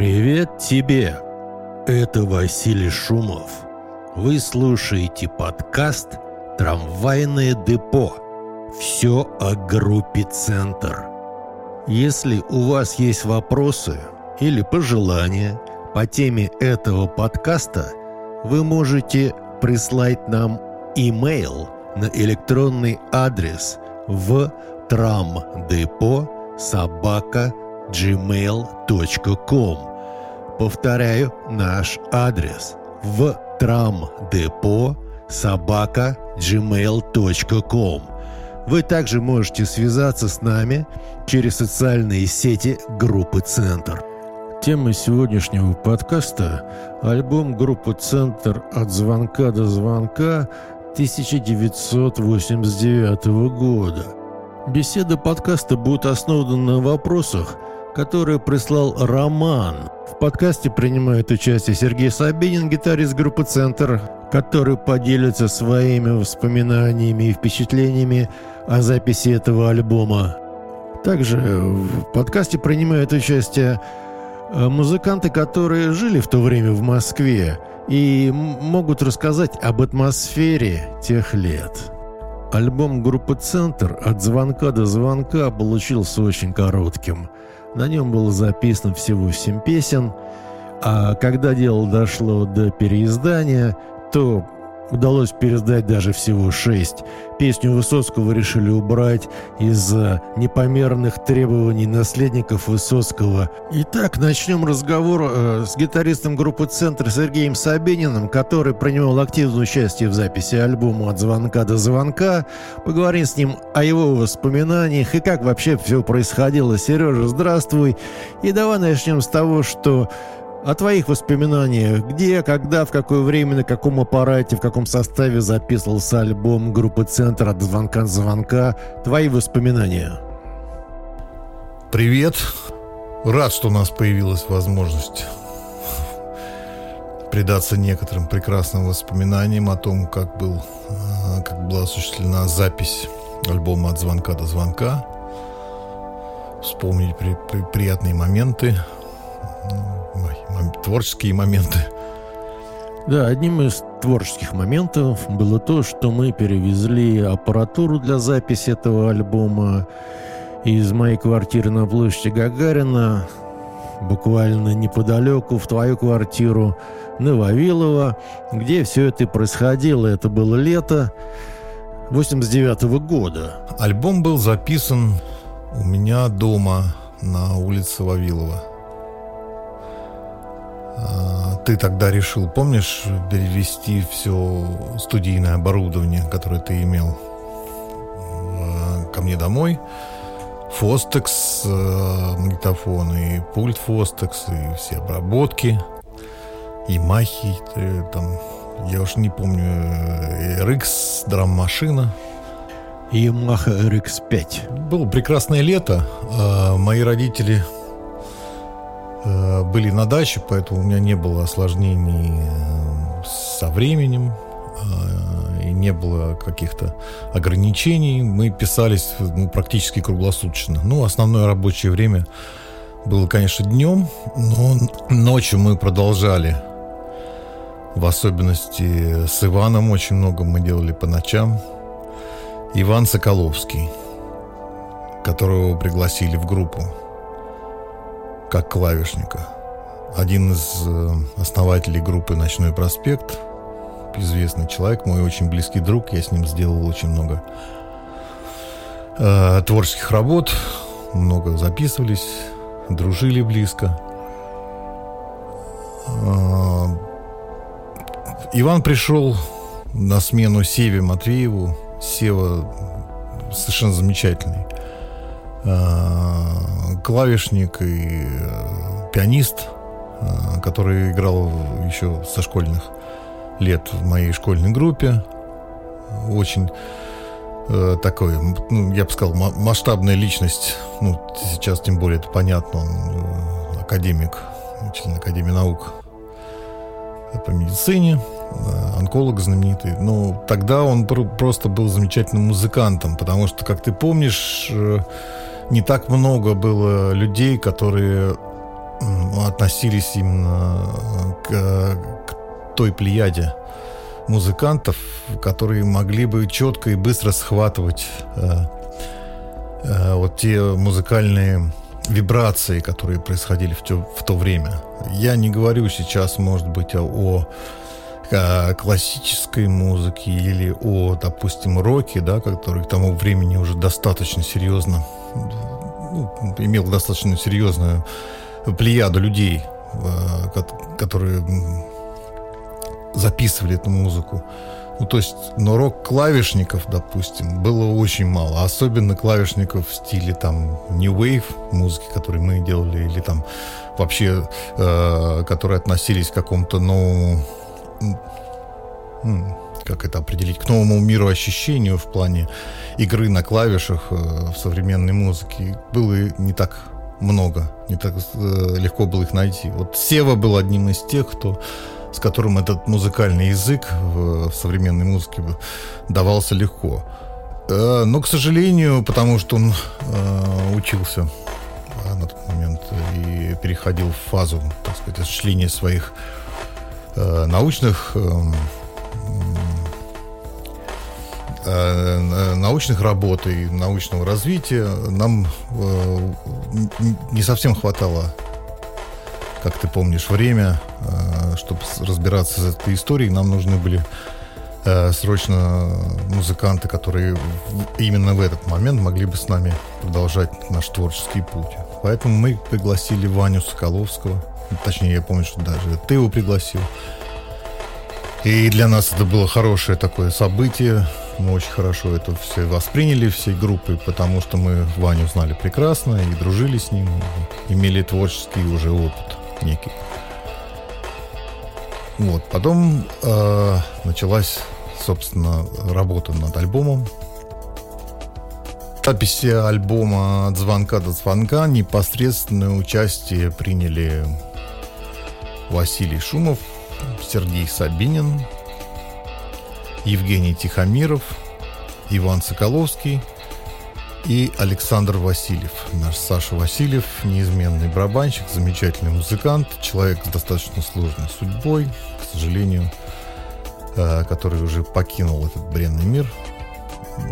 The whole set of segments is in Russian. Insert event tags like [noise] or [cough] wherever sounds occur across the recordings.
Привет тебе! Это Василий Шумов. Вы слушаете подкаст «Трамвайное депо». Все о группе «Центр». Если у вас есть вопросы или пожелания по теме этого подкаста, вы можете прислать нам имейл на электронный адрес в трамдепо собака gmail.com. Повторяю наш адрес в трамдепо собака gmail.com. Вы также можете связаться с нами через социальные сети группы «Центр». Тема сегодняшнего подкаста – альбом группы «Центр» «От звонка до звонка» 1989 года. Беседа подкаста будет основана на вопросах, которые прислал Роман. В подкасте принимает участие Сергей Собинин, гитарист группы «Центр», который поделится своими воспоминаниями и впечатлениями о записи этого альбома. Также в подкасте принимают участие э, музыканты, которые жили в то время в Москве и могут рассказать об атмосфере тех лет. Альбом группы «Центр» от звонка до звонка получился очень коротким. На нем было записано всего семь песен, а когда дело дошло до переиздания, то удалось пересдать даже всего шесть. Песню Высоцкого решили убрать из-за непомерных требований наследников Высоцкого. Итак, начнем разговор э, с гитаристом группы «Центр» Сергеем Собениным, который принимал активное участие в записи альбома «От звонка до звонка». Поговорим с ним о его воспоминаниях и как вообще все происходило. Сережа, здравствуй. И давай начнем с того, что о твоих воспоминаниях. Где, когда, в какое время, на каком аппарате, в каком составе записывался альбом группы «Центр» от звонка звонка. Твои воспоминания. Привет. Рад, что у нас появилась возможность предаться некоторым прекрасным воспоминаниям о том, как, был, э, как была осуществлена запись альбома «От звонка до звонка». Вспомнить при, при, приятные моменты, творческие моменты. Да, одним из творческих моментов было то, что мы перевезли аппаратуру для записи этого альбома из моей квартиры на площади Гагарина буквально неподалеку в твою квартиру на Вавилова, где все это и происходило. Это было лето 89 -го года. Альбом был записан у меня дома на улице Вавилова. А, ты тогда решил, помнишь, перевести все студийное оборудование, которое ты имел а, ко мне домой? Фостекс, а, магнитофон, и пульт Фостекс, и все обработки, и махи, там, я уж не помню, RX, драм-машина. Yamaha RX-5. Было прекрасное лето. Мои родители Э, были на даче, поэтому у меня не было осложнений э, со временем э, и не было каких-то ограничений. Мы писались ну, практически круглосуточно. Ну, основное рабочее время было, конечно, днем, но ночью мы продолжали. В особенности с Иваном очень много мы делали по ночам. Иван Соколовский, которого пригласили в группу как клавишника. Один из э, основателей группы «Ночной проспект», известный человек, мой очень близкий друг, я с ним сделал очень много э, творческих работ, много записывались, дружили близко. Э, Иван пришел на смену Севе Матвееву. Сева совершенно замечательный. Э, клавишник и э, пианист, э, который играл еще со школьных лет в моей школьной группе. Очень такой, ну, я бы сказал, масштабная личность. Ну, сейчас тем более это понятно. Он академик, член Академии наук по медицине, онколог знаменитый. Но тогда он просто был замечательным музыкантом, потому что, как ты помнишь, не так много было людей, которые... относились именно к, к той плеяде музыкантов, которые могли бы четко и быстро схватывать э, э, вот те музыкальные вибрации, которые происходили в, те, в то время. Я не говорю сейчас, может быть, о, о классической музыке или о, допустим, роке, да, который к тому времени уже достаточно серьезно ну, имел достаточно серьезную плеяду людей, э, которые записывали эту музыку. Ну, то есть, но рок-клавишников, допустим, было очень мало. Особенно клавишников в стиле там New Wave музыки, которые мы делали, или там вообще, э, которые относились к какому-то новому, как это определить, к новому миру ощущению в плане игры на клавишах э, в современной музыке. Было не так много, не так э, легко было их найти. Вот Сева был одним из тех, кто с которым этот музыкальный язык в современной музыке давался легко. Э, но, к сожалению, потому что он учился на тот момент и переходил в фазу, так сказать, осуществления своих научных эм, научных работ и научного развития нам не совсем хватало как ты помнишь, время, э, чтобы разбираться с этой историей, нам нужны были э, срочно музыканты, которые именно в этот момент могли бы с нами продолжать наш творческий путь. Поэтому мы пригласили Ваню Соколовского. Точнее, я помню, что даже ты его пригласил. И для нас это было хорошее такое событие. Мы очень хорошо это все восприняли всей группой, потому что мы Ваню знали прекрасно и дружили с ним, имели творческий уже опыт некий. Вот. Потом э, началась, собственно, работа над альбомом. Записи альбома «От звонка до звонка» непосредственное участие приняли Василий Шумов, Сергей Сабинин, Евгений Тихомиров, Иван Соколовский – и Александр Васильев. Наш Саша Васильев, неизменный барабанщик, замечательный музыкант, человек с достаточно сложной судьбой, к сожалению, э, который уже покинул этот бренный мир.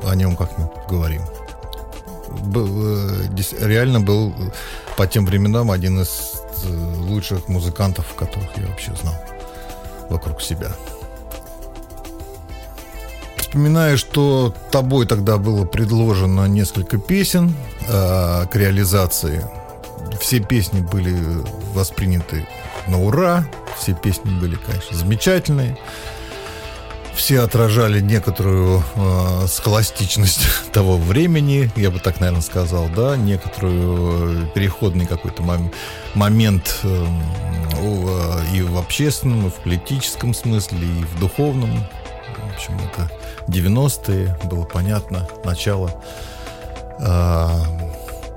О нем как-нибудь поговорим. Был, э, реально был по тем временам один из э, лучших музыкантов, которых я вообще знал вокруг себя вспоминаю, что тобой тогда было предложено несколько песен э, к реализации. Все песни были восприняты на ура. Все песни были, конечно, замечательные. Все отражали некоторую э, схоластичность [laughs] того времени, я бы так, наверное, сказал, да, некоторую переходный какой-то мом- момент э, э, и в общественном, и в политическом смысле, и в духовном. В общем, это 90-е, было понятно, начало. А,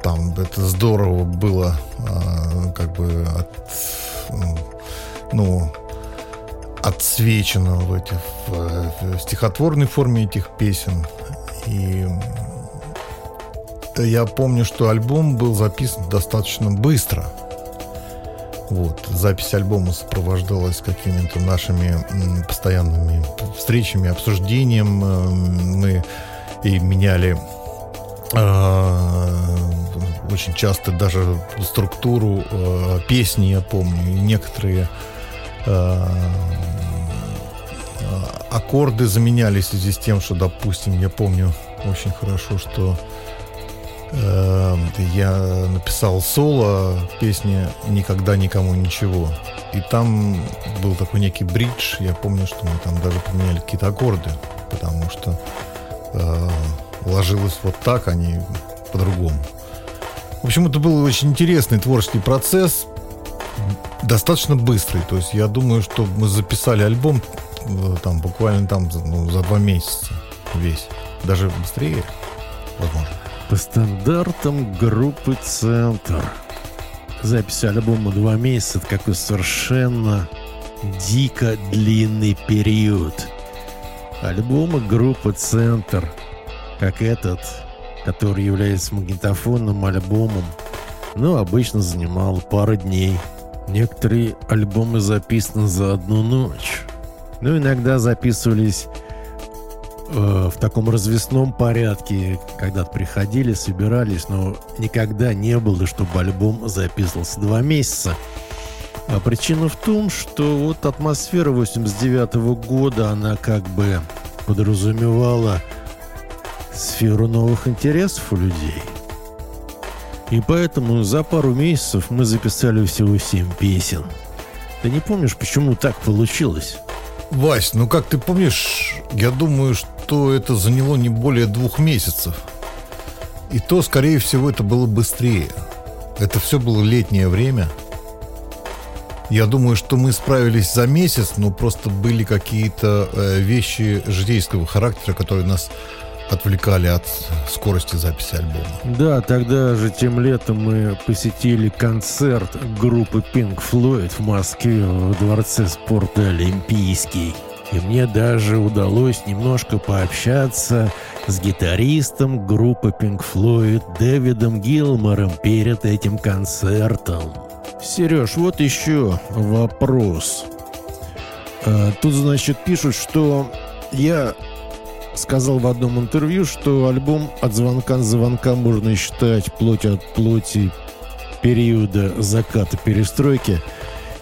там это здорово было, а, как бы от, ну, отсвечено в, этих, в, в стихотворной форме этих песен. И я помню, что альбом был записан достаточно быстро – вот. Запись альбома сопровождалась какими-то нашими постоянными встречами, обсуждением. Э, мы и меняли э, очень часто даже структуру э, песни, я помню, и некоторые э, аккорды заменялись в связи с тем, что, допустим, я помню очень хорошо, что я написал соло в песне «Никогда никому ничего». И там был такой некий бридж. Я помню, что мы там даже поменяли какие-то аккорды, потому что э, ложилось вот так, а не по-другому. В общем, это был очень интересный творческий процесс, достаточно быстрый. То есть я думаю, что мы записали альбом э, там буквально там ну, за два месяца весь. Даже быстрее, возможно. По стандартам группы «Центр». Запись альбома «Два месяца» — это какой совершенно дико длинный период. Альбомы группы «Центр», как этот, который является магнитофонным альбомом, ну, обычно занимал пару дней. Некоторые альбомы записаны за одну ночь. Ну, иногда записывались э, в таком развесном порядке, когда приходили, собирались, но никогда не было, чтобы альбом записывался два месяца. А причина в том, что вот атмосфера 89 -го года, она как бы подразумевала сферу новых интересов у людей. И поэтому за пару месяцев мы записали всего семь песен. Ты не помнишь, почему так получилось? Вась, ну как ты помнишь, я думаю, что это заняло не более двух месяцев. И то, скорее всего, это было быстрее. Это все было летнее время. Я думаю, что мы справились за месяц, но просто были какие-то э, вещи житейского характера, которые нас отвлекали от скорости записи альбома. Да, тогда же тем летом мы посетили концерт группы Pink Floyd в Москве в Дворце спорта Олимпийский. И мне даже удалось немножко пообщаться с гитаристом группы Pink Floyd Дэвидом Гилмором перед этим концертом. Сереж, вот еще вопрос. А, тут, значит, пишут, что я сказал в одном интервью, что альбом «От звонка до звонка» можно считать плоть от плоти периода заката перестройки.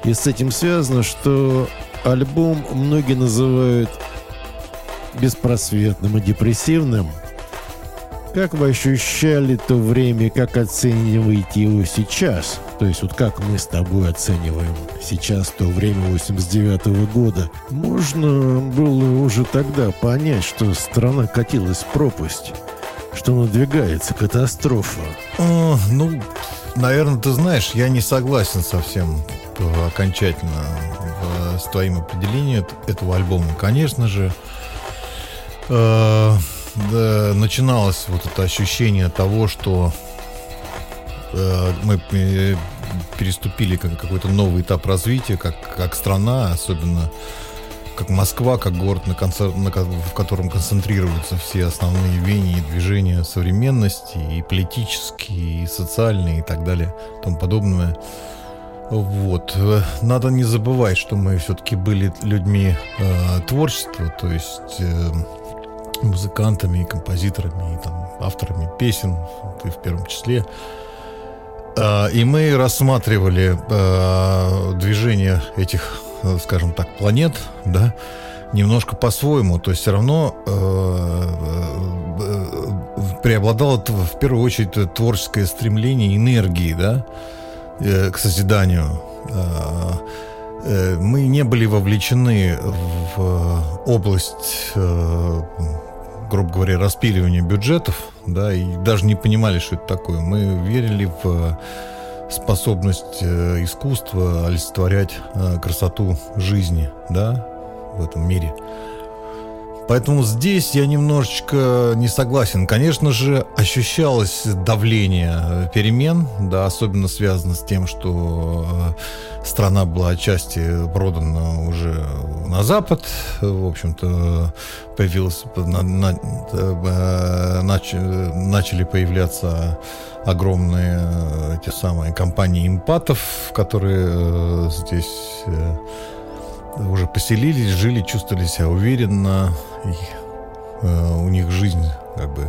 И с этим связано, что альбом многие называют беспросветным и депрессивным. Как вы ощущали то время, как оцениваете его сейчас – то есть вот как мы с тобой оцениваем сейчас то время 89 -го года, можно было уже тогда понять, что страна катилась в пропасть, что надвигается катастрофа. О, ну, наверное, ты знаешь, я не согласен совсем э, окончательно э, с твоим определением этого альбома. Конечно же, э, да, начиналось вот это ощущение того, что Э, мы э, переступили какой-то новый этап развития, как, как страна, особенно как Москва, как город, на концерт, на, в котором концентрируются все основные веяния и движения современности, и политические, и социальные, и так далее, и тому подобное. Вот. Надо не забывать, что мы все-таки были людьми э, творчества, то есть э, музыкантами, композиторами, и, там, авторами песен, ты в первом числе. А, и мы рассматривали а, движение этих, скажем так, планет, да, немножко по-своему. То есть все равно а, преобладало в первую очередь творческое стремление энергии, да, э, к созиданию. Э, мы не были вовлечены в область грубо говоря, распиливания бюджетов, да, и даже не понимали, что это такое. Мы верили в э, способность э, искусства олицетворять э, красоту жизни, да, в этом мире. Поэтому здесь я немножечко не согласен. Конечно же, ощущалось давление перемен, да, особенно связано с тем, что страна была отчасти продана уже на Запад. В общем-то, появилось, на, на, э, нач, начали появляться огромные те самые компании импатов, которые э, здесь э, уже поселились, жили, чувствовали себя уверенно. И, у них жизнь как бы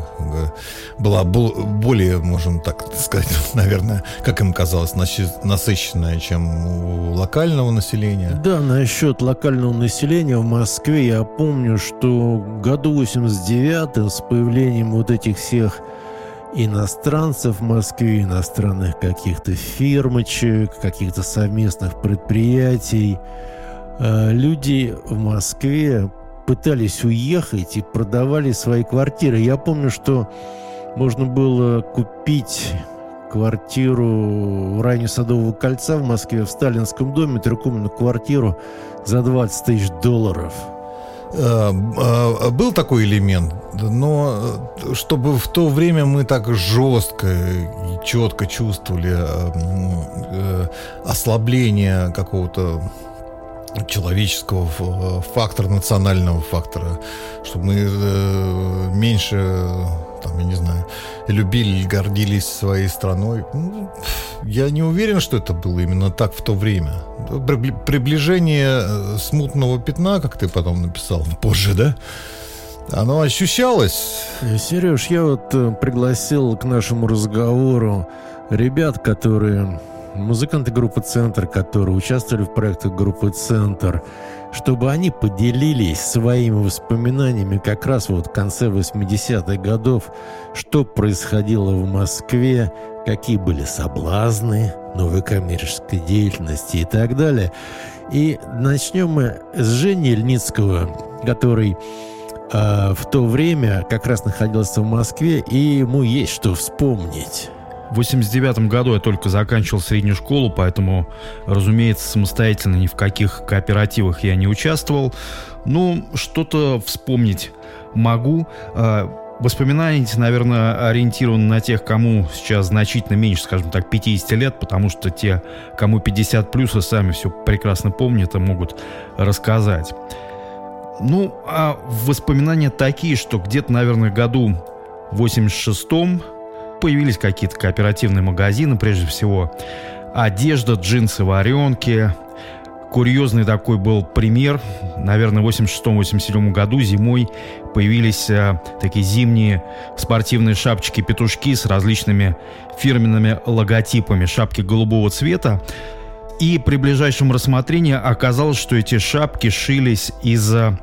была более, можем так сказать, [laughs] наверное, как им казалось, насыщенная, чем у локального населения. Да, насчет локального населения в Москве я помню, что году 89 с появлением вот этих всех иностранцев в Москве, иностранных каких-то фирмочек, каких-то совместных предприятий, э, люди в Москве пытались уехать и продавали свои квартиры. Я помню, что можно было купить квартиру в районе Садового кольца в Москве, в Сталинском доме, трехкомнатную квартиру за 20 тысяч долларов. Э, э, был такой элемент, но э, чтобы в то время мы так жестко и четко чувствовали ослабление какого-то человеческого фактора, национального фактора, чтобы мы э, меньше там, я не знаю, любили или гордились своей страной. Ну, я не уверен, что это было именно так в то время. Приближение э, смутного пятна, как ты потом написал позже, да? Оно ощущалось. Сереж, я вот э, пригласил к нашему разговору ребят, которые музыканты группы «Центр», которые участвовали в проектах группы «Центр», чтобы они поделились своими воспоминаниями как раз вот в конце 80-х годов, что происходило в Москве, какие были соблазны новой коммерческой деятельности и так далее. И начнем мы с Жени Ильницкого, который э, в то время как раз находился в Москве, и ему есть что вспомнить. В 89 году я только заканчивал среднюю школу, поэтому, разумеется, самостоятельно ни в каких кооперативах я не участвовал. Ну, что-то вспомнить могу. А, воспоминания эти, наверное, ориентированы на тех, кому сейчас значительно меньше, скажем так, 50 лет, потому что те, кому 50 плюс, и сами все прекрасно помнят и могут рассказать. Ну, а воспоминания такие, что где-то, наверное, году в 86-м появились какие-то кооперативные магазины, прежде всего. Одежда, джинсы, варенки. Курьезный такой был пример. Наверное, в 86-87 году зимой появились а, такие зимние спортивные шапочки-петушки с различными фирменными логотипами. Шапки голубого цвета. И при ближайшем рассмотрении оказалось, что эти шапки шились из а,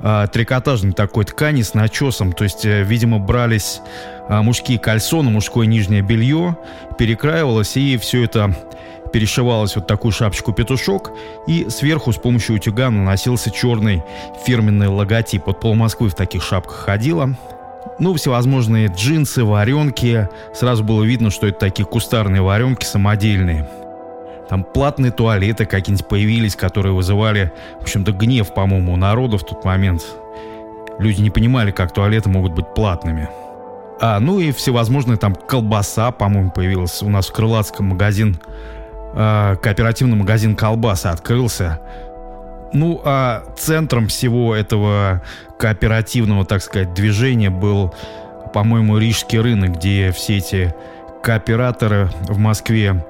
трикотажной такой ткани с начесом. То есть, э, видимо, брались а, мужские кальсоны, мужское нижнее белье, перекраивалось, и все это перешивалось вот такую шапочку-петушок, и сверху с помощью утюга наносился черный фирменный логотип. Вот пол Москвы в таких шапках ходила. Ну, всевозможные джинсы, варенки. Сразу было видно, что это такие кустарные варенки самодельные. Там платные туалеты какие-нибудь появились, которые вызывали, в общем-то, гнев, по-моему, у народа в тот момент. Люди не понимали, как туалеты могут быть платными. А, ну и всевозможные там колбаса, по-моему, появилась. У нас в Крылатском магазин, э, кооперативный магазин колбасы открылся. Ну, а центром всего этого кооперативного, так сказать, движения был, по-моему, Рижский рынок, где все эти кооператоры в Москве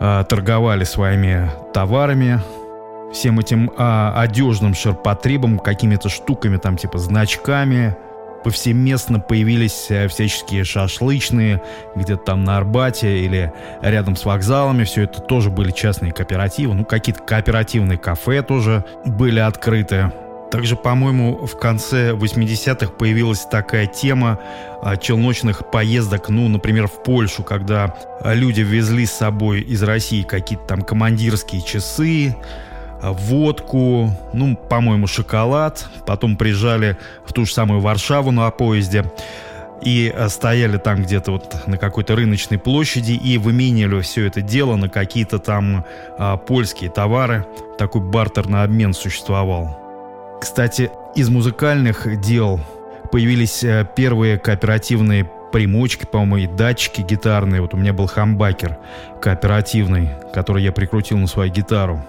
э, торговали своими товарами, всем этим э, одежным ширпотребом, какими-то штуками, там, типа, значками – повсеместно появились э, всяческие шашлычные, где-то там на Арбате или рядом с вокзалами. Все это тоже были частные кооперативы. Ну, какие-то кооперативные кафе тоже были открыты. Также, по-моему, в конце 80-х появилась такая тема а, челночных поездок, ну, например, в Польшу, когда люди везли с собой из России какие-то там командирские часы, водку, ну, по-моему, шоколад. Потом приезжали в ту же самую Варшаву на поезде и э, стояли там где-то вот на какой-то рыночной площади и выменивали все это дело на какие-то там а, польские товары. Такой бартерный обмен существовал. Кстати, из музыкальных дел появились э, первые кооперативные примочки, по-моему, и датчики гитарные. Вот у меня был хамбакер кооперативный, который я прикрутил на свою гитару.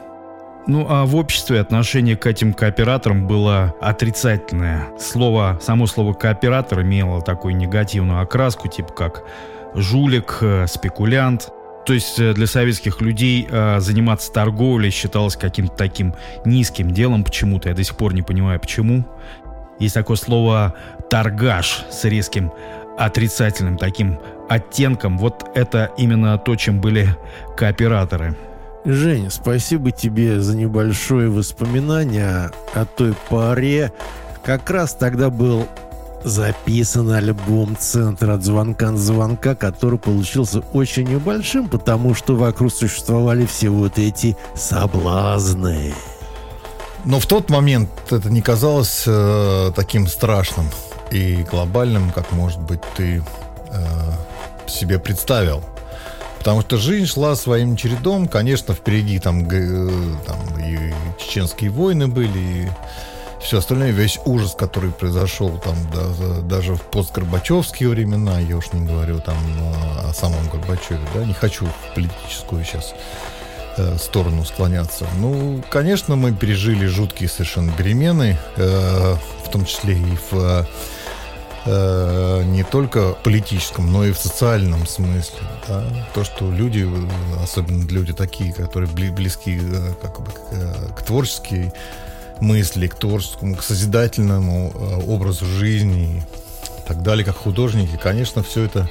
Ну а в обществе отношение к этим кооператорам было отрицательное. Слово, само слово кооператор имело такую негативную окраску, типа как жулик, э, спекулянт. То есть э, для советских людей э, заниматься торговлей считалось каким-то таким низким делом почему-то. Я до сих пор не понимаю, почему. Есть такое слово «торгаш» с резким отрицательным таким оттенком. Вот это именно то, чем были кооператоры. Жень, спасибо тебе за небольшое воспоминание о той паре. Как раз тогда был записан альбом «Центр от звонка на звонка», который получился очень небольшим, потому что вокруг существовали все вот эти соблазны. Но в тот момент это не казалось э, таким страшным и глобальным, как, может быть, ты э, себе представил. Потому что жизнь шла своим чередом. Конечно, впереди там, э, там и чеченские войны были, и все остальное, весь ужас, который произошел там да, даже в постгорбачевские времена, я уж не говорю там о самом Горбачеве, да, не хочу в политическую сейчас э, сторону склоняться. Ну, конечно, мы пережили жуткие совершенно перемены, э, в том числе и в э, не только политическом, но и в социальном смысле. Да? То, что люди, особенно люди такие, которые близки э, как бы, к творческой мысли, к творческому, к созидательному э, образу жизни и так далее, как художники, конечно, все это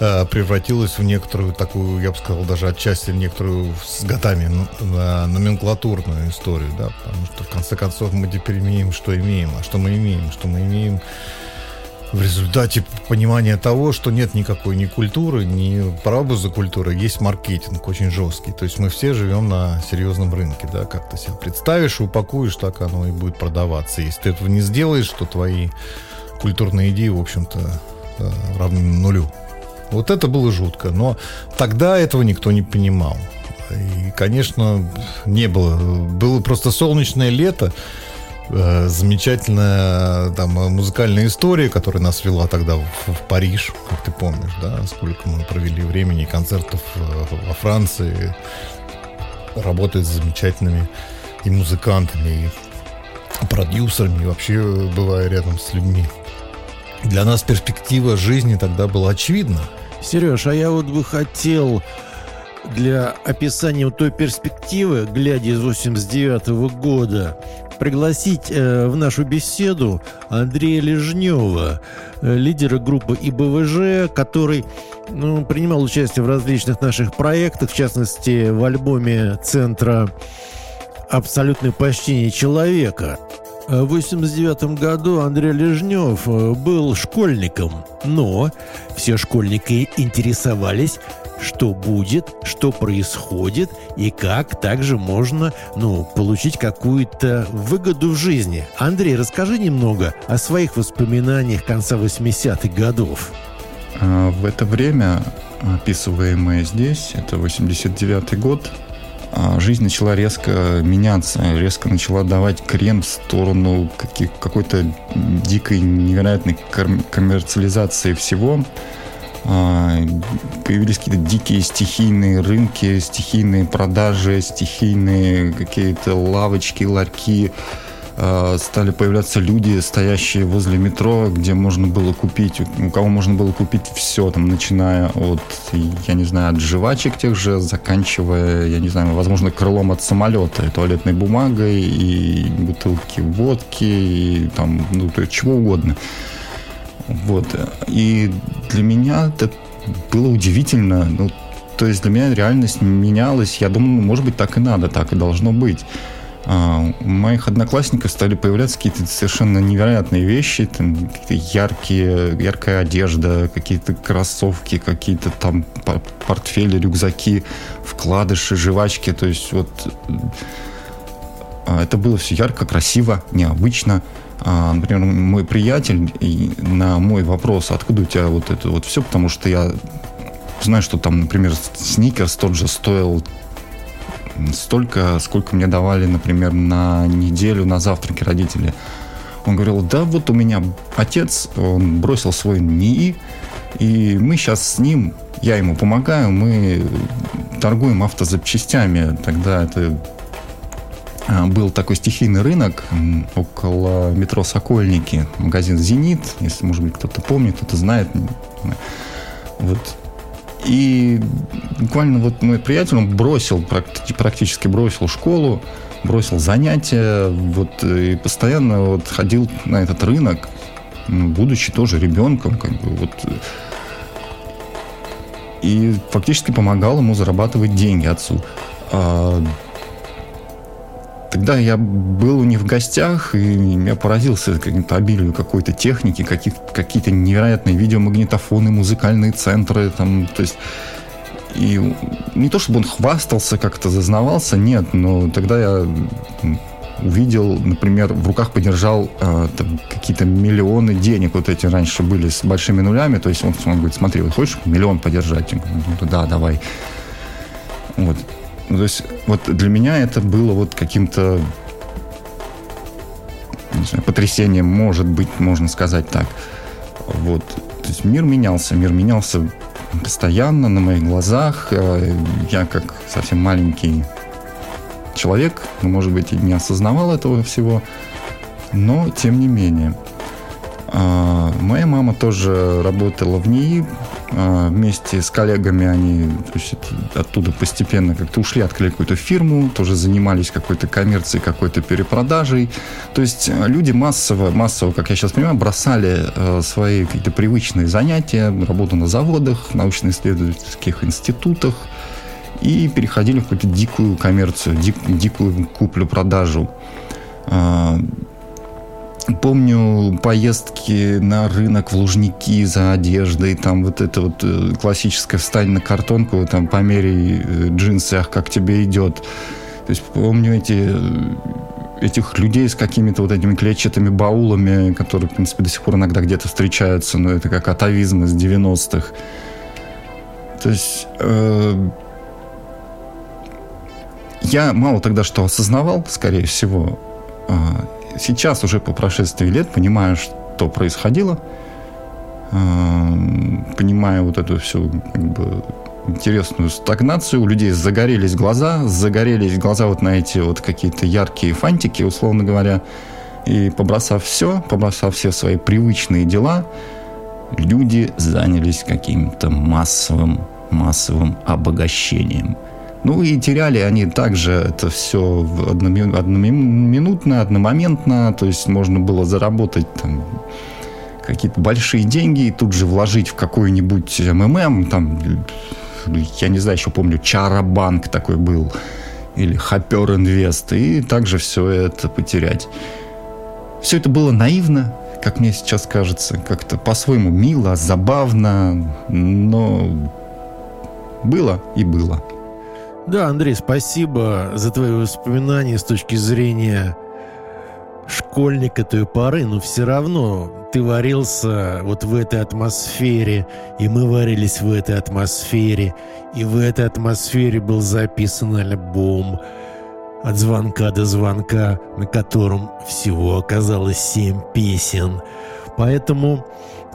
э, превратилось в некоторую такую, я бы сказал, даже отчасти некоторую с годами номенклатурную историю, да, потому что в конце концов мы теперь имеем, что имеем, а что мы имеем, что мы имеем в результате понимания того, что нет никакой ни культуры, ни прообраза культуры, есть маркетинг очень жесткий. То есть мы все живем на серьезном рынке, да, как ты себя представишь, упакуешь, так оно и будет продаваться. Если ты этого не сделаешь, то твои культурные идеи, в общем-то, э, равны нулю. Вот это было жутко, но тогда этого никто не понимал. И, конечно, не было. Было просто солнечное лето, Э, замечательная там музыкальная история, которая нас вела тогда в, в Париж, как ты помнишь, да, сколько мы провели времени концертов э, во Франции, работать с замечательными и музыкантами, и продюсерами, и вообще бывая рядом с людьми. Для нас перспектива жизни тогда была очевидна. Сереж, а я вот бы хотел для описания той перспективы, глядя из 89 -го года, пригласить э, в нашу беседу Андрея Лежнева, э, лидера группы ИБВЖ, который ну, принимал участие в различных наших проектах, в частности, в альбоме Центра «Абсолютное почтение человека». В 1989 году Андрей Лежнев э, был школьником, но все школьники интересовались что будет, что происходит и как также можно, ну, получить какую-то выгоду в жизни. Андрей, расскажи немного о своих воспоминаниях конца 80-х годов. А, в это время, описываемое здесь, это 89 год, а, жизнь начала резко меняться, резко начала давать крен в сторону какой-то дикой, невероятной коммерциализации всего. А, появились какие-то дикие стихийные рынки, стихийные продажи, стихийные какие-то лавочки, ларьки. А, стали появляться люди, стоящие возле метро, где можно было купить, у кого можно было купить все, там, начиная от, я не знаю, от жвачек тех же, заканчивая, я не знаю, возможно, крылом от самолета, и туалетной бумагой, и бутылки водки, и там, ну, то есть чего угодно. Вот. И для меня это было удивительно. Ну, то есть для меня реальность менялась. Я думаю, ну, может быть, так и надо, так и должно быть. А, у моих одноклассников стали появляться какие-то совершенно невероятные вещи, там какие-то яркие, яркая одежда, какие-то кроссовки, какие-то там портфели, рюкзаки, вкладыши, жвачки. То есть вот а, это было все ярко, красиво, необычно. А, например, мой приятель на мой вопрос, откуда у тебя вот это вот все, потому что я знаю, что там, например, сникерс тот же стоил столько, сколько мне давали, например, на неделю на завтраки родители. Он говорил, да, вот у меня отец, он бросил свой НИИ, и мы сейчас с ним, я ему помогаю, мы торгуем автозапчастями. Тогда это был такой стихийный рынок около метро Сокольники, магазин «Зенит», если, может быть, кто-то помнит, кто-то знает. Вот. И буквально вот мой приятель, он бросил, практически бросил школу, бросил занятия, вот, и постоянно вот ходил на этот рынок, будучи тоже ребенком, как бы, вот, и фактически помогал ему зарабатывать деньги отцу. Тогда я был у них в гостях, и я поразился каким-то обилию какой-то техники, каких, какие-то невероятные видеомагнитофоны, музыкальные центры, там, то есть и не то, чтобы он хвастался, как-то зазнавался, нет, но тогда я увидел, например, в руках подержал э, какие-то миллионы денег, вот эти раньше были с большими нулями, то есть он, он говорит, смотри, вот хочешь миллион подержать? Я говорю, ну, да, давай. Вот. Ну, то есть вот для меня это было вот каким-то знаю, потрясением, может быть, можно сказать так. Вот. То есть мир менялся, мир менялся постоянно на моих глазах. Э, я как совсем маленький человек, ну, может быть, и не осознавал этого всего, но тем не менее. А, моя мама тоже работала в НИИ. А, вместе с коллегами они то есть, оттуда постепенно как-то ушли, открыли какую-то фирму, тоже занимались какой-то коммерцией, какой-то перепродажей. То есть э, люди массово, массово, как я сейчас понимаю, бросали э, свои какие-то привычные занятия, работу на заводах, научно-исследовательских институтах и переходили в какую-то дикую коммерцию, дик, дикую куплю-продажу. Помню поездки на рынок в Лужники за одеждой, там вот это вот э, классическая встань на картонку, там померяй э, джинсы, ах, как тебе идет. То есть помню эти э, этих людей с какими-то вот этими клетчатыми баулами, которые, в принципе, до сих пор иногда где-то встречаются, но это как атовизм из 90-х. То есть э, я мало тогда что осознавал, скорее всего, э, сейчас уже по прошествии лет понимаю, что происходило, эм, понимаю вот эту всю как бы, интересную стагнацию, у людей загорелись глаза, загорелись глаза вот на эти вот какие-то яркие фантики, условно говоря, и побросав все, побросав все свои привычные дела, люди занялись каким-то массовым, массовым обогащением – ну и теряли они также это все одноминутно, одномоментно, то есть можно было заработать там какие-то большие деньги и тут же вложить в какой-нибудь МММ, там, я не знаю, еще помню, Чарабанк такой был, или Хопер Инвест, и также все это потерять. Все это было наивно, как мне сейчас кажется, как-то по-своему мило, забавно, но было и было. Да, Андрей, спасибо за твои воспоминания с точки зрения школьника той поры, но все равно ты варился вот в этой атмосфере, и мы варились в этой атмосфере, и в этой атмосфере был записан альбом от звонка до звонка, на котором всего оказалось семь песен. Поэтому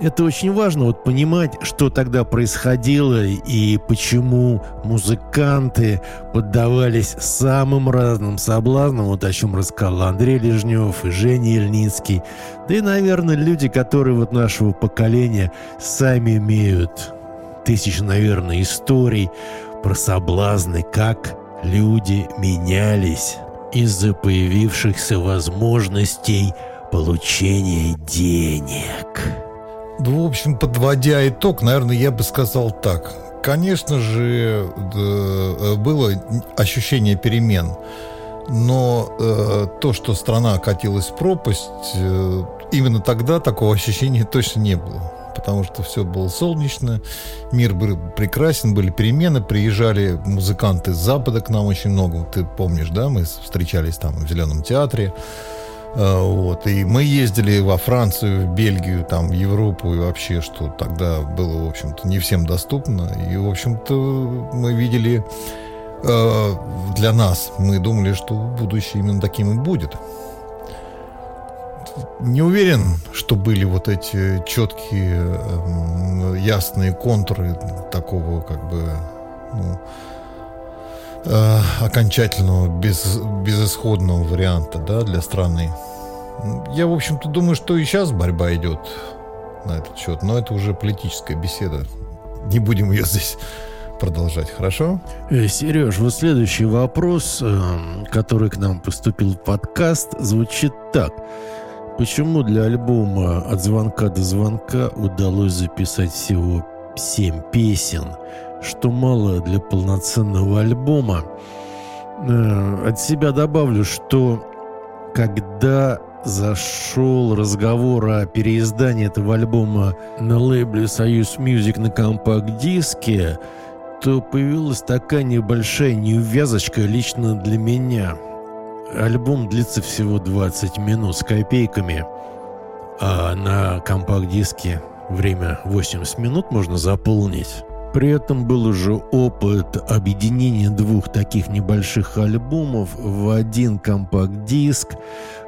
это очень важно, вот понимать, что тогда происходило и почему музыканты поддавались самым разным соблазнам, вот о чем рассказал Андрей Лежнев и Женя Ильницкий, да и, наверное, люди, которые вот нашего поколения сами имеют тысячи, наверное, историй про соблазны, как люди менялись из-за появившихся возможностей получения денег. Ну, в общем, подводя итог, наверное, я бы сказал так. Конечно же, э, было ощущение перемен, но э, то, что страна катилась в пропасть, э, именно тогда такого ощущения [laughs] точно не было. Потому что все было солнечно, мир был прекрасен, были перемены, приезжали музыканты с Запада к нам очень много. Ты помнишь, да, мы встречались там в Зеленом театре. Э, вот. И мы ездили во Францию, в Бельгию, там, в Европу и вообще, что тогда было, в общем-то, не всем доступно. И, в общем-то, мы видели э, для нас, мы думали, что будущее именно таким и будет. Не уверен, что были вот эти четкие, э, ясные контуры такого, как бы, ну, э, окончательного, без, безысходного варианта да, для страны. Я, в общем-то, думаю, что и сейчас борьба идет на этот счет, но это уже политическая беседа. Не будем ее здесь продолжать, хорошо? Э, Сереж, вот следующий вопрос, э, который к нам поступил в подкаст, звучит так. Почему для альбома «От звонка до звонка» удалось записать всего семь песен – что мало для полноценного альбома. Э, от себя добавлю, что когда зашел разговор о переиздании этого альбома на лейбле «Союз Music» на компакт-диске, то появилась такая небольшая неувязочка лично для меня. Альбом длится всего 20 минут с копейками, а на компакт-диске время 80 минут можно заполнить. При этом был уже опыт объединения двух таких небольших альбомов в один компакт-диск.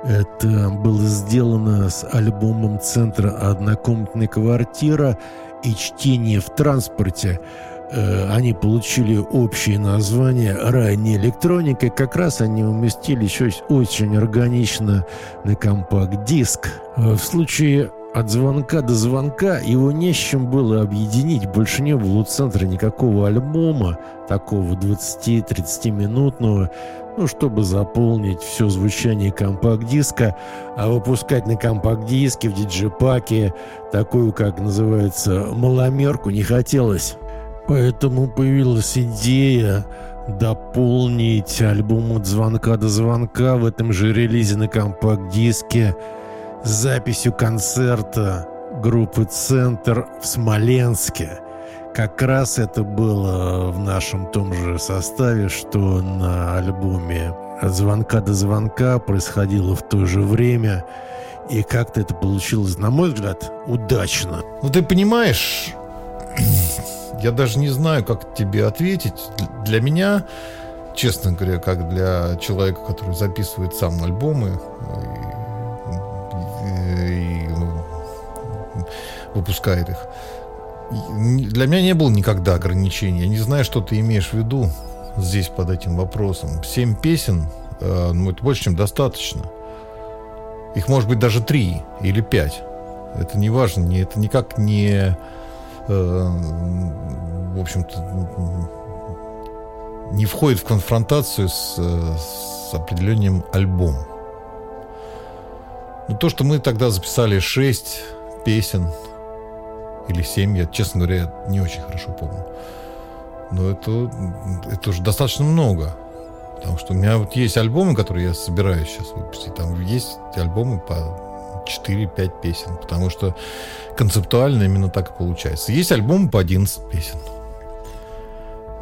Это было сделано с альбомом центра «Однокомнатная квартира» и «Чтение в транспорте». Э, они получили общее название «Ранняя электроника». Как раз они уместили еще очень органично на компакт-диск. Э, в случае от звонка до звонка его не с чем было объединить. Больше не было у центра никакого альбома, такого 20-30 минутного, ну, чтобы заполнить все звучание компакт-диска, а выпускать на компакт-диске в диджипаке такую, как называется, маломерку не хотелось. Поэтому появилась идея дополнить альбом от звонка до звонка в этом же релизе на компакт-диске записью концерта группы «Центр» в Смоленске. Как раз это было в нашем том же составе, что на альбоме «От звонка до звонка» происходило в то же время. И как-то это получилось, на мой взгляд, удачно. Ну, ты понимаешь, я даже не знаю, как тебе ответить. Для меня, честно говоря, как для человека, который записывает сам альбомы и, и, выпускает их, для меня не было никогда ограничений. Я не знаю, что ты имеешь в виду здесь под этим вопросом. Семь песен, э, ну, это больше, чем достаточно. Их может быть даже три или пять. Это не важно, не, это никак не Э, в общем-то, не входит в конфронтацию с, с определением альбом. Но то, что мы тогда записали шесть песен или семь, я, честно говоря, не очень хорошо помню. Но это, это уже достаточно много. Потому что у меня вот есть альбомы, которые я собираюсь сейчас выпустить. Там есть альбомы по 4-5 песен, потому что концептуально именно так и получается. Есть альбом по 11 песен.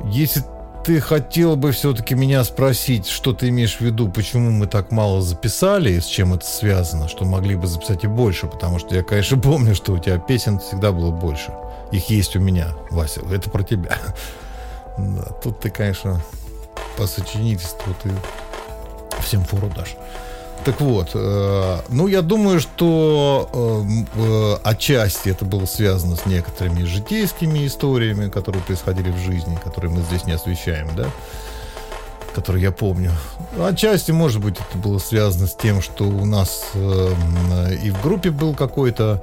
Если ты хотел бы все-таки меня спросить, что ты имеешь в виду, почему мы так мало записали и с чем это связано, что могли бы записать и больше, потому что я, конечно, [laughs] помню, что у тебя песен всегда было больше. Их есть у меня, Вася, это про тебя. [laughs] Да, тут ты, конечно, по сочинительству ты всем фору дашь. Так вот, э, ну, я думаю, что э, э, отчасти это было связано с некоторыми житейскими историями, которые происходили в жизни, которые мы здесь не освещаем, да, которые я помню. Отчасти, может быть, это было связано с тем, что у нас э, и в группе был какой-то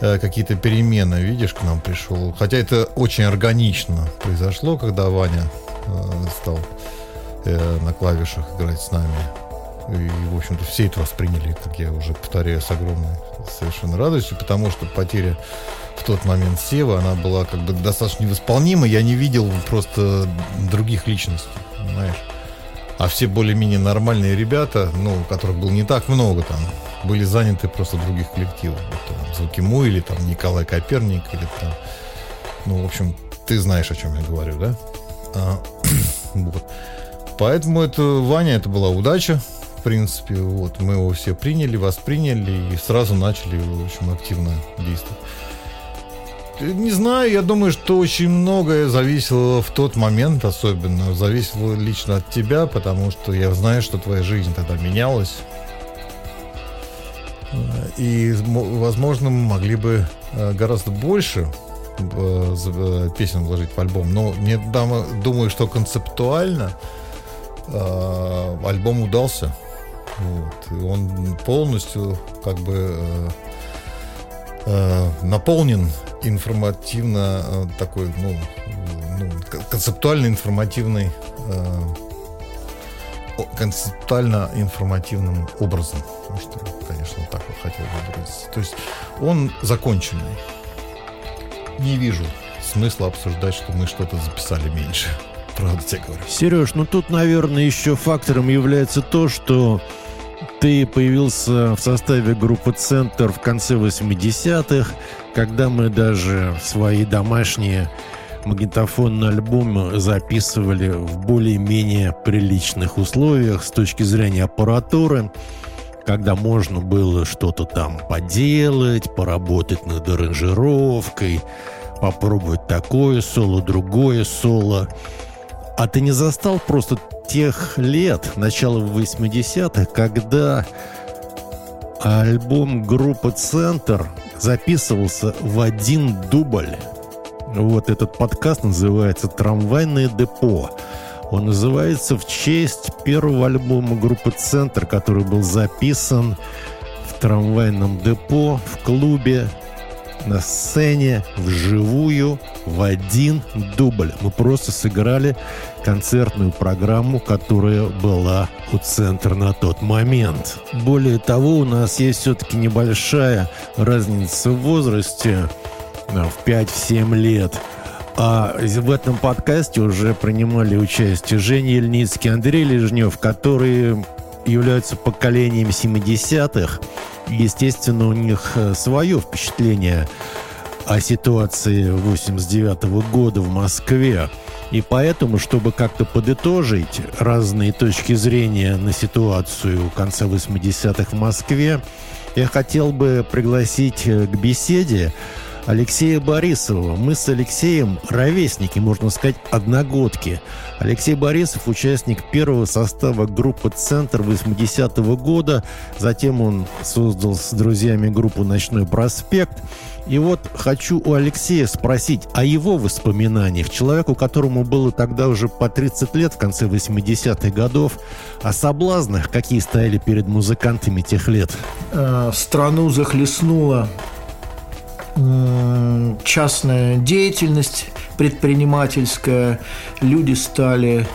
э, какие-то перемены. Видишь, к нам пришел. Хотя это очень органично произошло, когда Ваня стал на клавишах играть с нами. И, в общем-то, все это восприняли, как я уже повторяю, с огромной совершенно радостью, потому что потеря в тот момент Сева, она была как бы достаточно невосполнима. Я не видел просто других личностей, понимаешь? А все более-менее нормальные ребята, ну, которых было не так много там, были заняты просто других коллективах. Вот, там, Звукиму или там Николай Коперник или там... Ну, в общем, ты знаешь, о чем я говорю, да? А, [clears throat] вот. Поэтому это Ваня, это была удача принципе. Вот, мы его все приняли, восприняли и сразу начали, в общем, активно действовать. Не знаю, я думаю, что очень многое зависело в тот момент особенно. Зависело лично от тебя, потому что я знаю, что твоя жизнь тогда менялась. И, возможно, мы могли бы э, гораздо больше э, э, песен вложить в альбом. Но мне думаю, что концептуально альбом удался. Вот. Он полностью как бы э, э, наполнен информативно э, такой, ну, ну концептуально информативный э, концептуально информативным образом. Потому что, конечно, так вот хотел бы выразиться. То есть он законченный. Не вижу смысла обсуждать, что мы что-то записали меньше. [laughs] Правда тебе говорю. Сереж, ну тут, наверное, еще фактором является то, что ты появился в составе группы «Центр» в конце 80-х, когда мы даже свои домашние магнитофонные альбомы записывали в более-менее приличных условиях с точки зрения аппаратуры, когда можно было что-то там поделать, поработать над аранжировкой, попробовать такое соло, другое соло. А ты не застал просто тех лет, начала 80-х, когда альбом группы «Центр» записывался в один дубль. Вот этот подкаст называется «Трамвайное депо». Он называется в честь первого альбома группы «Центр», который был записан в трамвайном депо, в клубе, на сцене, вживую, в один дубль. Мы просто сыграли концертную программу, которая была у центра на тот момент. Более того, у нас есть все-таки небольшая разница в возрасте, в 5-7 лет. А в этом подкасте уже принимали участие Женя Ельницкий, Андрей Лежнев, которые являются поколением 70-х. Естественно, у них э, свое впечатление о ситуации 89 -го года в Москве. И поэтому, чтобы как-то подытожить разные точки зрения на ситуацию конца 80-х в Москве, я хотел бы пригласить э, к беседе Алексея Борисова. Мы с Алексеем ровесники, можно сказать, одногодки. Алексей Борисов – участник первого состава группы «Центр» 80-го года. Затем он создал с друзьями группу «Ночной проспект». И вот хочу у Алексея спросить о его воспоминаниях. Человеку, которому было тогда уже по 30 лет, в конце 80-х годов, о соблазнах, какие стояли перед музыкантами тех лет. Э, страну захлестнула частная деятельность предпринимательская, люди стали,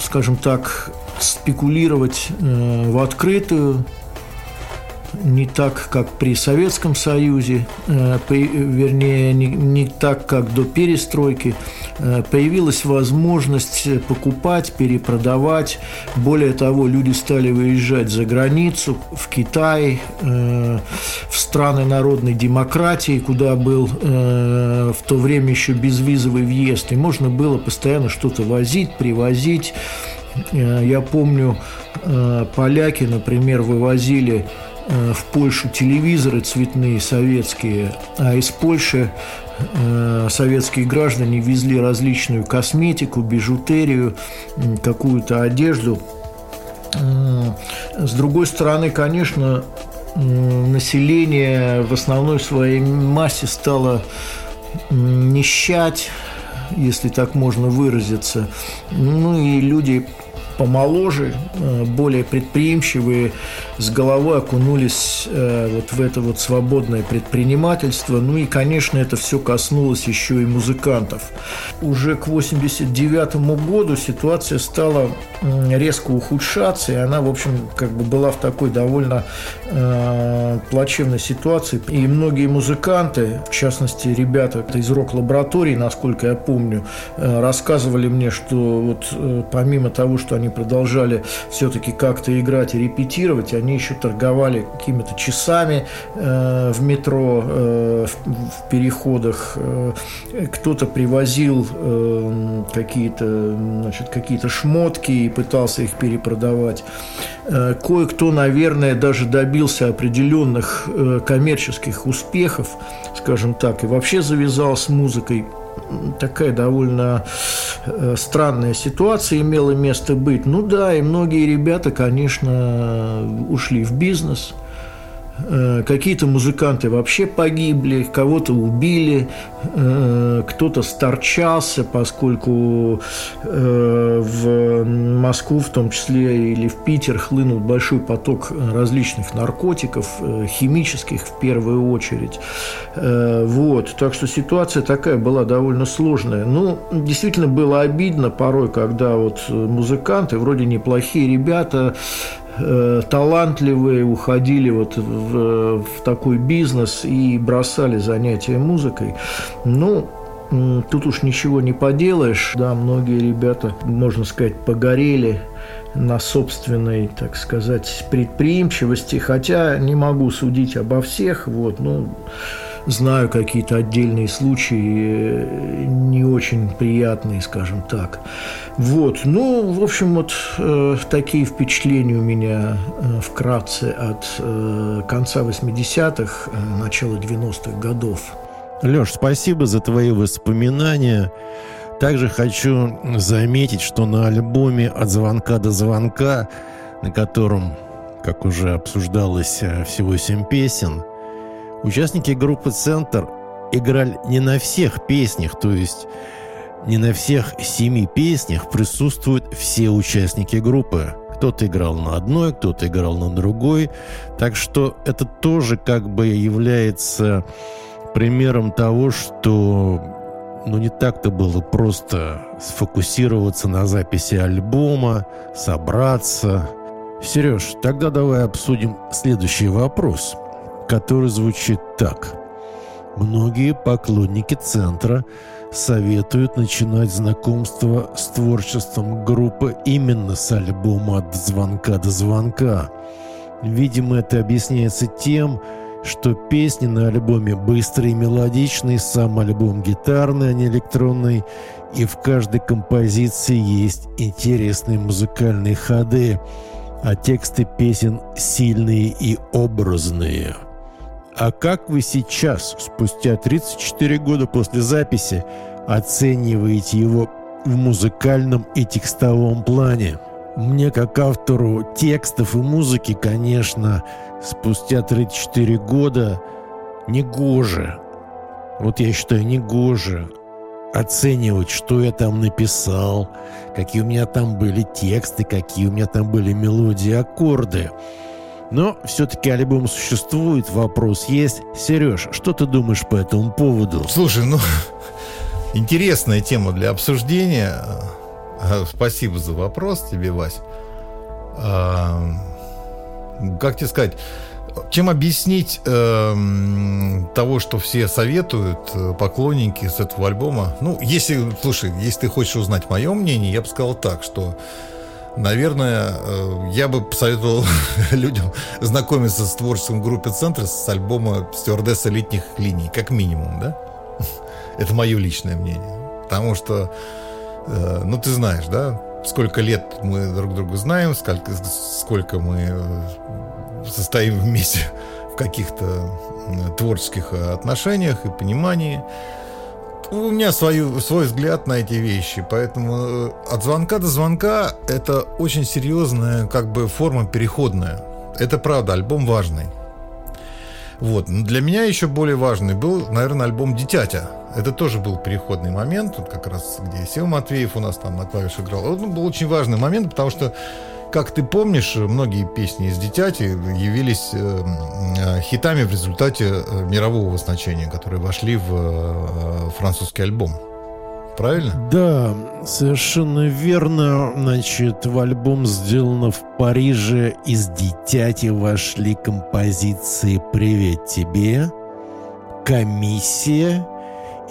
скажем так, спекулировать э, в открытую, не так, как при Советском Союзе, э, вернее, не, не так, как до перестройки, э, появилась возможность покупать, перепродавать. Более того, люди стали выезжать за границу, в Китай, э, в страны народной демократии, куда был в то время еще безвизовый въезд, и можно было постоянно что-то возить, привозить. Я помню, поляки, например, вывозили в Польшу телевизоры цветные советские, а из Польши э, советские граждане везли различную косметику, бижутерию, какую-то одежду. Э, с другой стороны, конечно, население в основной своей массе стало нищать, если так можно выразиться. Ну и люди помоложе, э, более предприимчивые, с головой окунулись э, вот в это вот свободное предпринимательство. Ну и, конечно, это все коснулось еще и музыкантов. Уже к 89 году ситуация стала резко ухудшаться, и она, в общем, как бы была в такой довольно э, плачевной ситуации. И многие музыканты, в частности, ребята из рок-лаборатории, насколько я помню, э, рассказывали мне, что вот э, помимо того, что они они продолжали все-таки как-то играть и репетировать, они еще торговали какими-то часами э, в метро, э, в, в переходах. Э, кто-то привозил э, какие-то значит, какие-то шмотки и пытался их перепродавать. Э, кое-кто, наверное, даже добился определенных э, коммерческих успехов, скажем так, и вообще завязал с музыкой такая довольно э, странная ситуация имела место быть. Ну да, и многие ребята, конечно, ушли в бизнес – какие-то музыканты вообще погибли, кого-то убили, э, кто-то сторчался, поскольку э, в Москву, в том числе или в Питер, хлынул большой поток различных наркотиков, химических в первую очередь. Вот. Так что ситуация такая была довольно сложная. Ну, действительно было обидно порой, когда вот музыканты, вроде неплохие ребята, Э, талантливые уходили вот в, в такой бизнес и бросали занятия музыкой. Ну, Тут уж ничего не поделаешь. Да, многие ребята, можно сказать, погорели на собственной, так сказать, предприимчивости, хотя не могу судить обо всех, вот, ну, знаю какие-то отдельные случаи, э, не очень приятные, скажем так. Вот, ну, в общем, вот э, такие впечатления у меня э, вкратце от э, конца 80-х, э, начала 90-х годов. Леш, спасибо за твои воспоминания. Также хочу заметить, что на альбоме «От звонка до звонка», на котором, как уже обсуждалось, э, всего семь песен, участники группы «Центр» играли не на всех песнях, то есть не на всех семи песнях присутствуют все участники группы. Кто-то играл на одной, кто-то играл на другой. Так что это тоже как бы является примером того, что ну, не так-то было просто сфокусироваться на записи альбома, собраться. Сереж, тогда давай обсудим следующий вопрос, который звучит так. Многие поклонники центра советуют начинать знакомство с творчеством группы именно с альбома «От звонка до звонка». Видимо, это объясняется тем, что песни на альбоме быстрые и мелодичные, сам альбом гитарный, а не электронный, и в каждой композиции есть интересные музыкальные ходы, а тексты песен сильные и образные. А как вы сейчас, спустя 34 года после записи, оцениваете его в музыкальном и текстовом плане? Мне, как автору текстов и музыки, конечно, спустя 34 года негоже, вот я считаю, негоже оценивать, что я там написал, какие у меня там были тексты, какие у меня там были мелодии, аккорды. Но все-таки альбом существует, вопрос есть. Сереж, что ты думаешь по этому поводу? Слушай, ну, интересная тема для обсуждения. А, спасибо за вопрос тебе, Вась. А, как тебе сказать, чем объяснить э, того, что все советуют э, поклонники с этого альбома? Ну, если, слушай, если ты хочешь узнать мое мнение, я бы сказал так, что, наверное, э, я бы посоветовал [laughs] людям знакомиться с творчеством группы «Центр» с альбома «Стюардесса летних линий», как минимум, да? [laughs] Это мое личное мнение. Потому что, э, ну, ты знаешь, да, сколько лет мы друг друга знаем, сколько, сколько мы э, состоим вместе [laughs] в каких-то творческих отношениях и понимании. У меня свою, свой взгляд на эти вещи, поэтому э, от звонка до звонка это очень серьезная как бы форма переходная. Это правда, альбом важный. Вот. Но для меня еще более важный был, наверное, альбом «Дитятя». Это тоже был переходный момент, вот как раз где Сева Матвеев у нас там на клавиш играл. Это был очень важный момент, потому что, как ты помнишь, многие песни из «Дитяти» явились э, э, хитами в результате э, мирового значения, которые вошли в французский альбом правильно? Да, совершенно верно. Значит, в альбом сделано в Париже из «Дитяти» вошли композиции «Привет тебе», «Комиссия»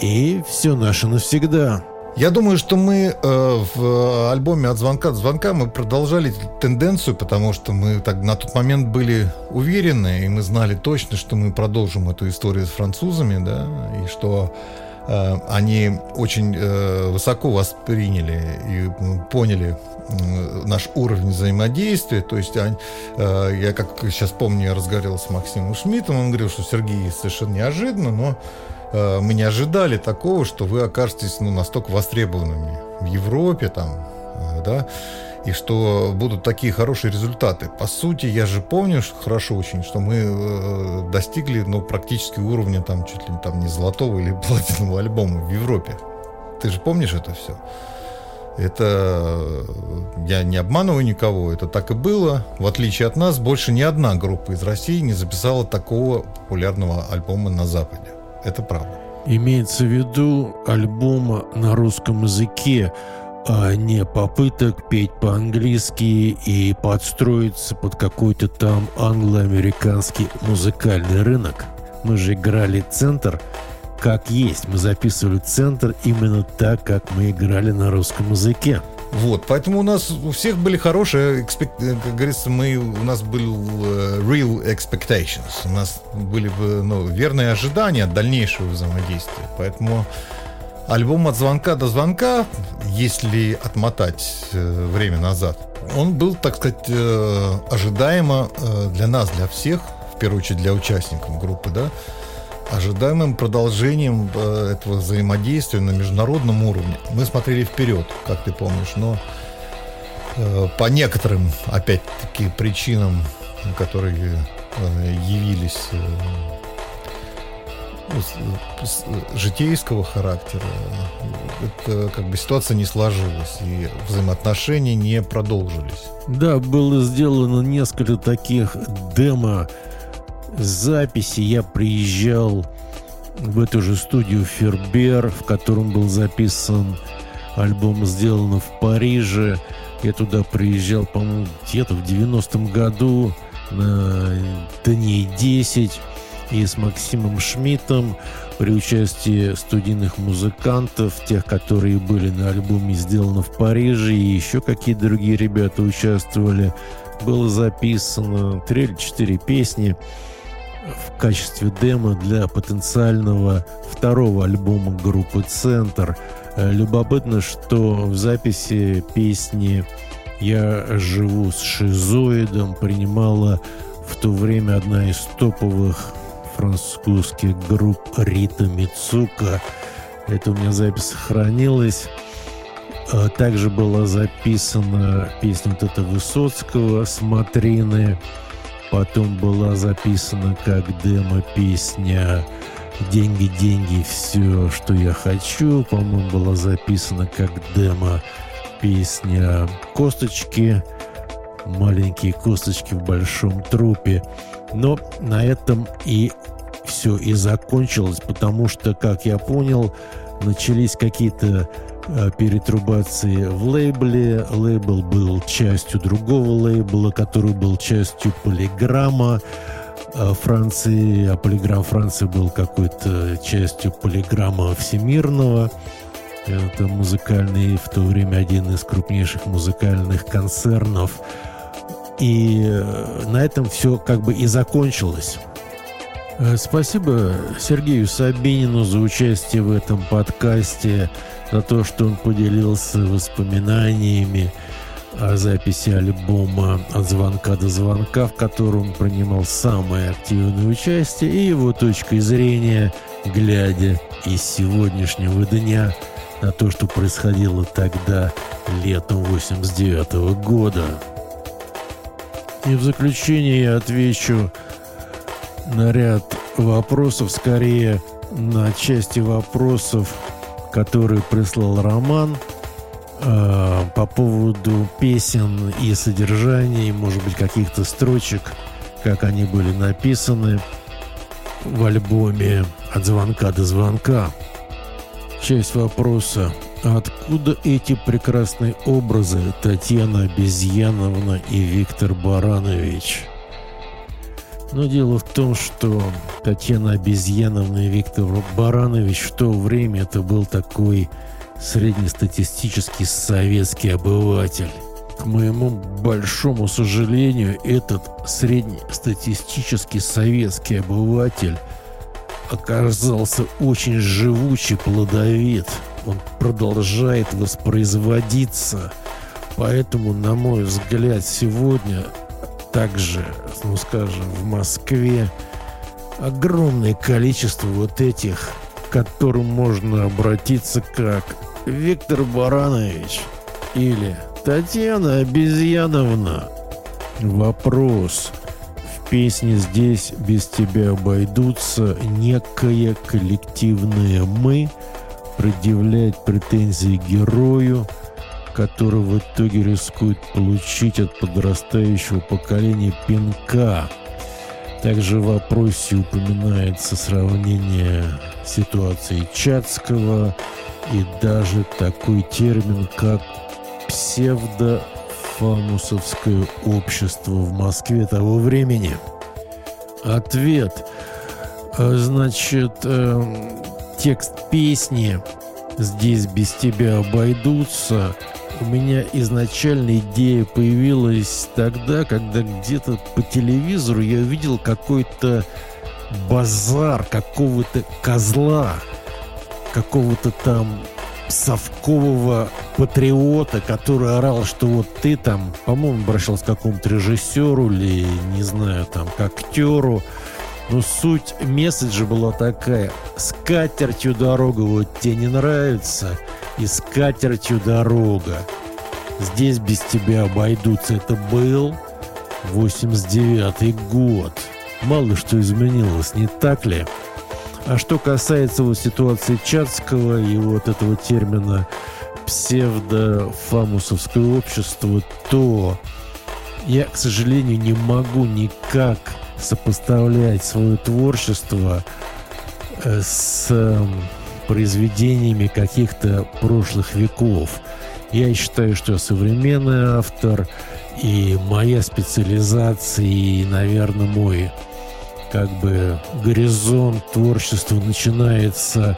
и «Все наше навсегда». Я думаю, что мы э, в альбоме «От звонка до звонка» мы продолжали тенденцию, потому что мы так, на тот момент были уверены, и мы знали точно, что мы продолжим эту историю с французами, да, и что Э, они очень э, высоко восприняли и поняли наш уровень взаимодействия. То есть э, я, как сейчас помню, я разговаривал с Максимом Шмидтом, он говорил, что Сергей совершенно неожиданно, но мы не ожидали такого, что вы окажетесь ну, настолько востребованными в Европе, там, да, и что будут такие хорошие результаты. По сути, я же помню хорошо очень, что мы э, достигли ну, практически уровня там чуть ли там не золотого или [laughs] платинового альбома в Европе. Ты же помнишь это все? Это я не обманываю никого, это так и было. В отличие от нас, больше ни одна группа из России не записала такого популярного альбома на Западе. Это правда. Имеется в виду альбома на русском языке а не попыток петь по-английски и подстроиться под какой-то там англо-американский музыкальный рынок. Мы же играли центр как есть. Мы записывали центр именно так, как мы играли на русском языке. Вот, поэтому у нас у всех были хорошие, expect, как говорится, мы, у нас был uh, real expectations, у нас были ну, верные ожидания от дальнейшего взаимодействия. Поэтому альбом «От звонка до звонка», если отмотать э, время назад, он был, так сказать, э, ожидаемо э, для нас, для всех, в первую очередь для участников группы, да, ожидаемым продолжением этого взаимодействия на международном уровне. Мы смотрели вперед, как ты помнишь, но по некоторым, опять-таки, причинам, которые явились ну, житейского характера, это как бы ситуация не сложилась, и взаимоотношения не продолжились. Да, было сделано несколько таких демо записей. Я приезжал в эту же студию Фербер, в котором был записан альбом «Сделано в Париже». Я туда приезжал, по-моему, где-то в 90-м году на дне 10 и с Максимом Шмидтом при участии студийных музыкантов, тех, которые были на альбоме «Сделано в Париже», и еще какие другие ребята участвовали. Было записано три или четыре песни в качестве демо для потенциального второго альбома группы «Центр». Э, любопытно, что в записи песни «Я живу с шизоидом» принимала в то время одна из топовых французских групп Рита Мицука. Это у меня запись сохранилась. А также была записана песня вот эта Высоцкого «Смотрины». Потом была записана как демо песня «Деньги, деньги, все, что я хочу». По-моему, была записана как демо песня «Косточки», «Маленькие косточки в большом трупе». Но на этом и все и закончилось, потому что, как я понял, начались какие-то перетрубации в лейбле. Лейбл был частью другого лейбла, который был частью полиграмма э, Франции, а полиграмм Франции был какой-то частью полиграмма всемирного. Это музыкальный, в то время один из крупнейших музыкальных концернов. И э, на этом все как бы и закончилось. Э, спасибо Сергею Сабинину за участие в этом подкасте, за то, что он поделился воспоминаниями о записи альбома «От звонка до звонка», в котором принимал самое активное участие, и его точкой зрения, глядя из сегодняшнего дня на то, что происходило тогда, летом 89 -го года. И в заключение я отвечу на ряд вопросов, скорее на части вопросов, которые прислал Роман э, по поводу песен и содержания, и, может быть, каких-то строчек, как они были написаны в альбоме «От звонка до звонка». Часть вопроса. Откуда эти прекрасные образы Татьяна Обезьяновна и Виктор Баранович? Но дело в том, что Татьяна Обезьяновна и Виктор Баранович в то время это был такой среднестатистический советский обыватель. К моему большому сожалению, этот среднестатистический советский обыватель оказался очень живучий, плодовит. Он продолжает воспроизводиться. Поэтому, на мой взгляд, сегодня также, ну скажем, в Москве огромное количество вот этих, к которым можно обратиться как Виктор Баранович или Татьяна Обезьяновна. Вопрос. В песне «Здесь без тебя обойдутся» некое коллективное «мы» предъявляет претензии герою – который в итоге рискует получить от подрастающего поколения пинка. Также в вопросе упоминается сравнение ситуации Чацкого и даже такой термин, как псевдофамусовское общество в Москве того времени. Ответ. Э, значит, э, текст песни «Здесь без тебя обойдутся» у меня изначально идея появилась тогда, когда где-то по телевизору я увидел какой-то базар какого-то козла, какого-то там совкового патриота, который орал, что вот ты там, по-моему, обращался к какому-то режиссеру или, не знаю, там, к актеру. Но суть месседжа была такая. С катертью дорога вот тебе не нравится – и с катертью дорога. Здесь без тебя обойдутся. Это был 89 год. Мало что изменилось, не так ли? А что касается вот ситуации Чацкого и вот этого термина псевдофамусовское общество, то я, к сожалению, не могу никак сопоставлять свое творчество э, с эм, произведениями каких-то прошлых веков. Я считаю, что я современный автор, и моя специализация, и, наверное, мой как бы горизонт творчества начинается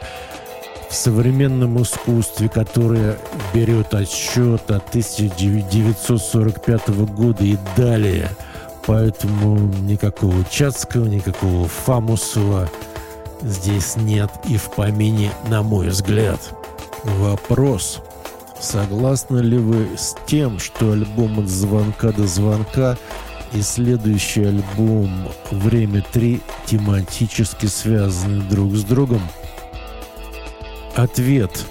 в современном искусстве, которое берет отсчет от 1945 года и далее. Поэтому никакого Чацкого, никакого Фамусова здесь нет и в помине, на мой взгляд. Вопрос. Согласны ли вы с тем, что альбом от звонка до звонка и следующий альбом «Время 3» тематически связаны друг с другом? Ответ.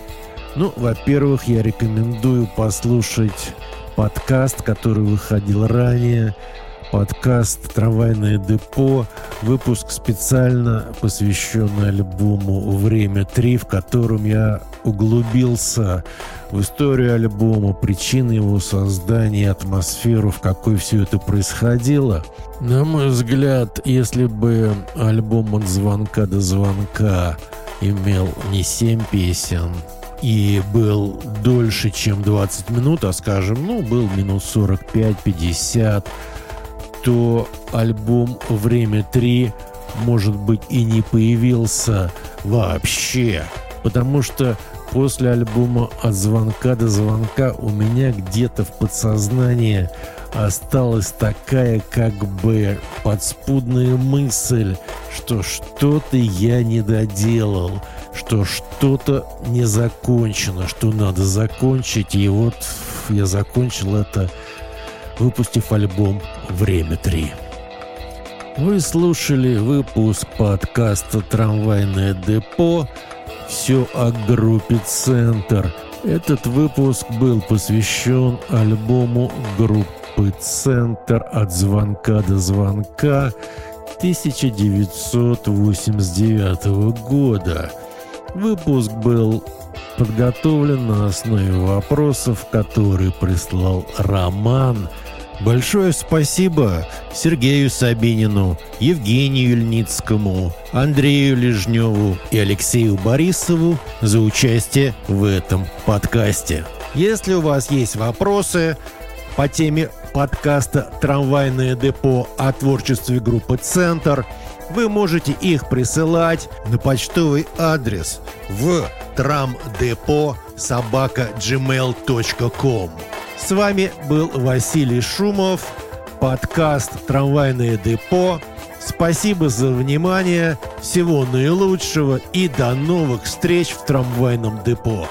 Ну, во-первых, я рекомендую послушать подкаст, который выходил ранее, подкаст «Трамвайное депо», выпуск специально посвященный альбому «Время 3», в котором я углубился в историю альбома, причины его создания, атмосферу, в какой все это происходило. На мой взгляд, если бы альбом «От звонка до звонка» имел не 7 песен, и был дольше, чем 20 минут, а скажем, ну, был минут 45-50, то альбом «Время 3» может быть и не появился вообще. Потому что после альбома «От звонка до звонка» у меня где-то в подсознании осталась такая как бы подспудная мысль, что что-то я не доделал, что что-то не закончено, что надо закончить. И вот я закончил это, выпустив альбом «Время 3». Вы слушали выпуск подкаста «Трамвайное депо». Все о группе «Центр». Этот выпуск был посвящен альбому группы «Центр» от звонка до звонка 1989 года. Выпуск был подготовлен на основе вопросов, которые прислал Роман – Большое спасибо Сергею Сабинину, Евгению Ильницкому, Андрею Лежневу и Алексею Борисову за участие в этом подкасте. Если у вас есть вопросы по теме подкаста «Трамвайное депо» о творчестве группы «Центр», вы можете их присылать на почтовый адрес в трамдепо собака gmail.com. С вами был Василий Шумов, подкаст «Трамвайное депо». Спасибо за внимание, всего наилучшего и до новых встреч в трамвайном депо.